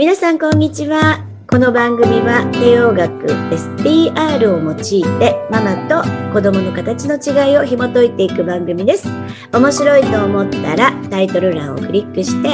皆さんこんにちは。この番組は帝王学 SPR を用いてママと子供の形の違いを紐解いていく番組です。面白いと思ったらタイトル欄をクリックして、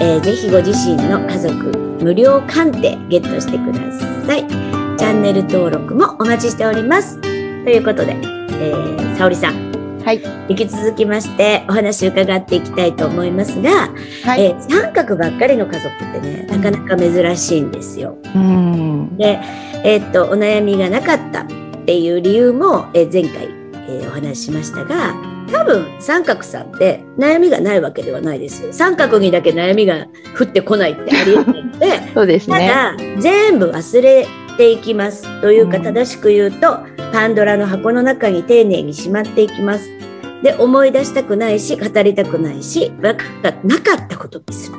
えー、ぜひご自身の家族無料鑑定ゲットしてください。チャンネル登録もお待ちしております。ということで、えー、沙織さん。はい、引き続きましてお話伺っていきたいと思いますが、はい、えー、三角ばっかりの家族ってねなかなか珍しいんですよ。うん、で、えー、っとお悩みがなかったっていう理由も、えー、前回、えー、お話ししましたが多分三角さんって悩みがないわけではないです。三角にだけ悩みが降ってこないってありえないので そうですね、ただ全部忘れていきますというか正しく言うと、パンドラの箱の中に丁寧にしまっていきます。で思い出したくないし語りたくないし分かったなかったことにする。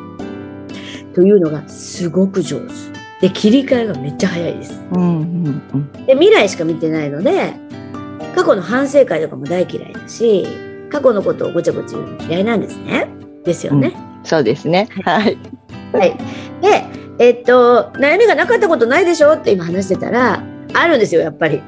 というのがすごく上手。で切り替えがめっちゃ早いです、うんうんうん、で未来しか見てないので過去の反省会とかも大嫌いだし過去のことをごちゃごちゃ言うの嫌いなんですね。ですよね、うん、そうですね。はい、はい、でえっと悩みがなかったことないでしょ？って今話してたらあるんですよやっぱり。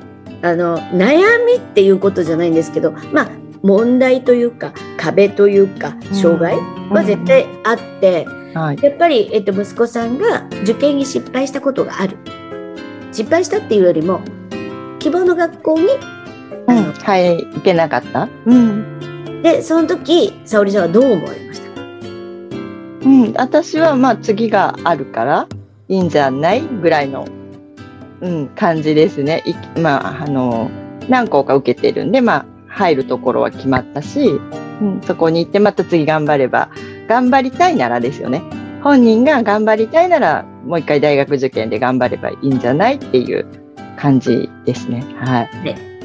あの悩みっていうことじゃないんですけどまあ問題というか壁というか障害は絶対あって、はい、やっぱり、えっと、息子さんが受験に失敗したことがある。失敗したっていうよりも希望の学校に、うん、はい行けなかった、うん、でその時沙織ちゃんはどう思われました？か、うん、私はまあ次があるからいいんじゃないぐらいの、うん、感じですね。いまああの何校か受けてるんでまあ入るところは決まったし、うん、そこに行ってまた次頑張れば、頑張りたいならですよね。本人が頑張りたいなら、もう一回大学受験で頑張ればいいんじゃないっていう感じですね。はい。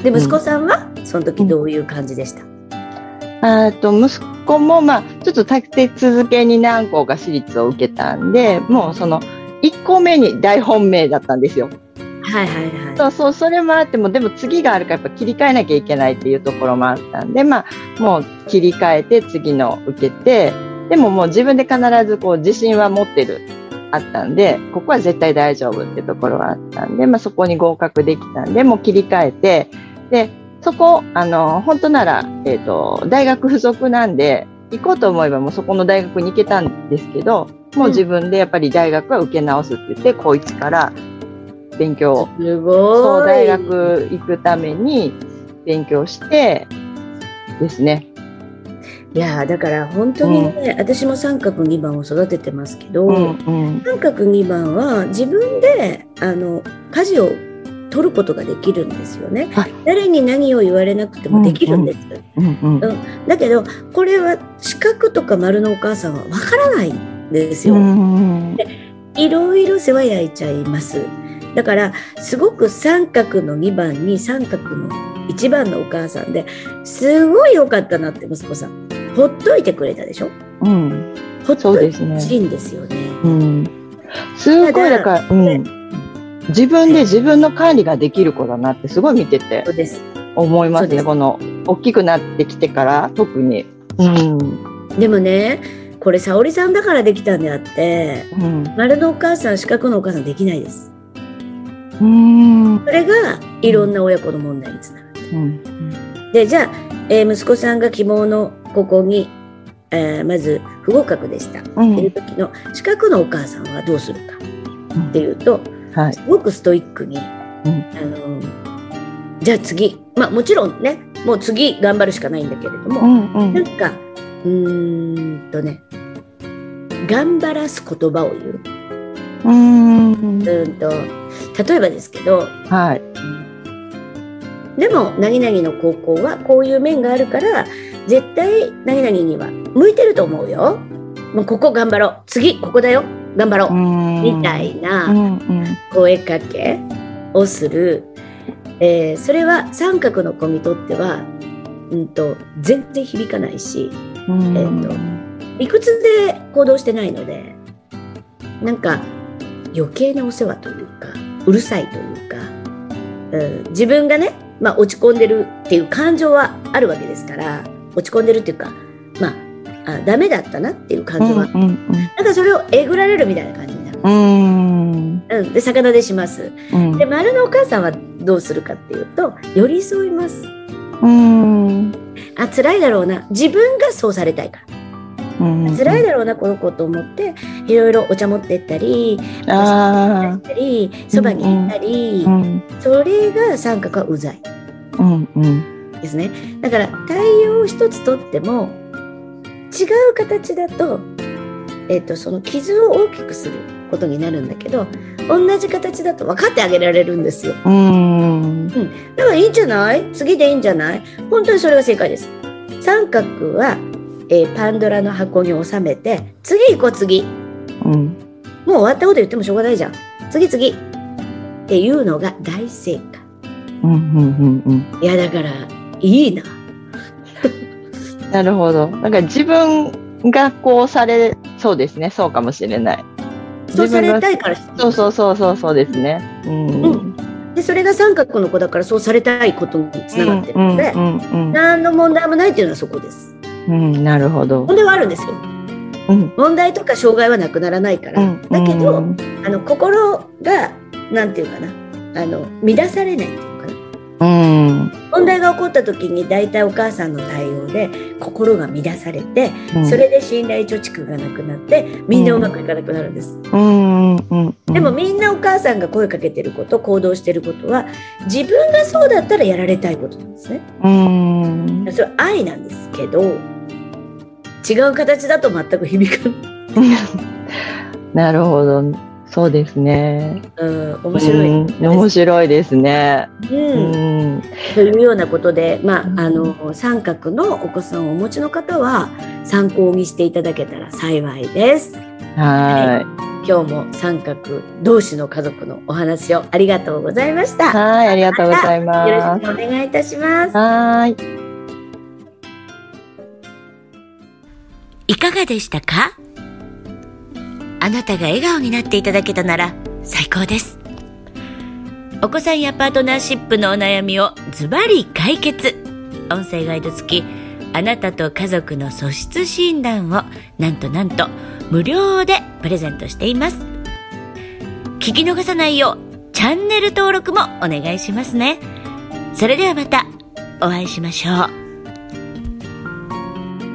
で、で息子さんは、うん、その時どういう感じでした、あと息子も、まあ、ちょっと立て続けに何校か私立を受けたんで、もうその1個目に大本命だったんですよ。はいはいはい。そうそう、それもあっても、でも次があるからやっぱ切り替えなきゃいけないっていうところもあったんで、まあ、もう切り替えて次の受けて、でももう自分で必ずこう自信は持ってる、あったんで、ここは絶対大丈夫ってところはあったんで、まあそこに合格できたんで、もう切り替えて、で、そこ、あの、本当なら、えっ、ー、と、大学付属なんで、行こうと思えばもうそこの大学に行けたんですけど、もう自分でやっぱり大学は受け直すって言って、高1から勉強すごい大学行くために勉強してですね。いやだから本当にね、うん、私も三角2番を育ててますけど、うんうん、三角2番は自分であの家事を取ることができるんですよね。誰に何を言われなくてもできるんです。だけどこれは四角とか丸のお母さんはわからないんですよ。でいろいろ世話焼いちゃいます。だからすごく三角の2番に三角の1番のお母さんですごい良かったなって息子さん。ほっといてくれたでしょ、うん、ほっといてほしいんですよね。うん、すごいだから、うん、自分で自分の管理ができる子だなってすごい見てて思いますねこの大きくなってきてから特に。うん、でもねこれ沙織さんだからできたんであって、うん、丸のお母さん四角のお母さんできないです。うん。それがいろんな親子の問題につながる、うん、でじゃあ、えー、息子さんが希望のここに、えー、まず不合格でした、うん、っていう時の四角のお母さんはどうするか。っていうと、はい、すごくストイックに、うん、あのじゃあ次。まあもちろんねもう次頑張るしかないんだけれども、うんうん、なんかうーんとね頑張らす言葉を言う。うんと例えばですけど、はい、でも何々の高校はこういう面があるから絶対何々には向いてると思うよ。もうここ頑張ろう。次ここだよ。頑張ろう。みたいな声かけをする、えー、それは三角の子にとっては、うんと、全然響かないし、えーと理屈で行動してないのでなんか余計なお世話というかうるさいというか、うん、自分がね、まあ、落ち込んでるっていう感情はあるわけですから落ち込んでるっていうかまああダメだったなっていう感情は、うんうんうん、なんかそれをえぐられるみたいな感じになるです。うんうん、で魚でします。うん、で丸のお母さんはどうするかっていうと寄り添います。うんあ辛いだろうな自分がそうされたいから。うん辛いだろうなこの子と思っていろいろお茶持ってったりあったりそばに行ったり、うん、それが三角はうざい、うんうん、ですね。だから対応一つとっても違う形だと,、えーと、その傷を大きくすることになるんだけど同じ形だと分かってあげられるんですよ。うん、うん、だからいいんじゃない？次でいいんじゃない？本当にそれが正解です。三角はえー、パンドラの箱に収めて次行こう次、うん、もう終わったこと言ってもしょうがないじゃん。次次っていうのが大正解、うんうんうんうん、いやだからいいな。なるほど。なんか自分がこうされそうですね。そうかもしれない。そうされたいから。そうそうそうそうそうですね。うん、うん。でそれが三角の子だからそうされたいことにつながってるので、うんうんうんうん、何の問題もないっていうのはそこです。うん、なるほど。問題はあるんですよ。うん、問題とか障害はなくならないから。うん、だけど、うん、あの心がなんていうかな。あの乱されないっていうかな。うん、問題が起こった時に大体お母さんの対応で心が乱されて、それで信頼貯蓄がなくなってみんなうまくいかなくなるんです。でもみんなお母さんが声かけてること行動してることは自分がそうだったらやられたいことなんですね。うん。それは愛なんですけど違う形だと全く響かない。なるほど。そうですね。うん、面白い、うん、面白いですね。うん。うん、というようなことで、まあ、あの、三角のお子さんをお持ちの方は。参考にしていただけたら幸いです。はい。今日も三角同士の家族のお話をありがとうございました。はい、ありがとうございます。よろしくお願いいたします。はい。いかがでしたか？あなたが笑顔になっていただけたなら最高です。お子さんやパートナーシップのお悩みをズバリ解決。音声ガイド付き、あなたと家族の素質診断をなんとなんと無料でプレゼントしています。聞き逃さないようチャンネル登録もお願いしますね。それではまたお会いしましょう。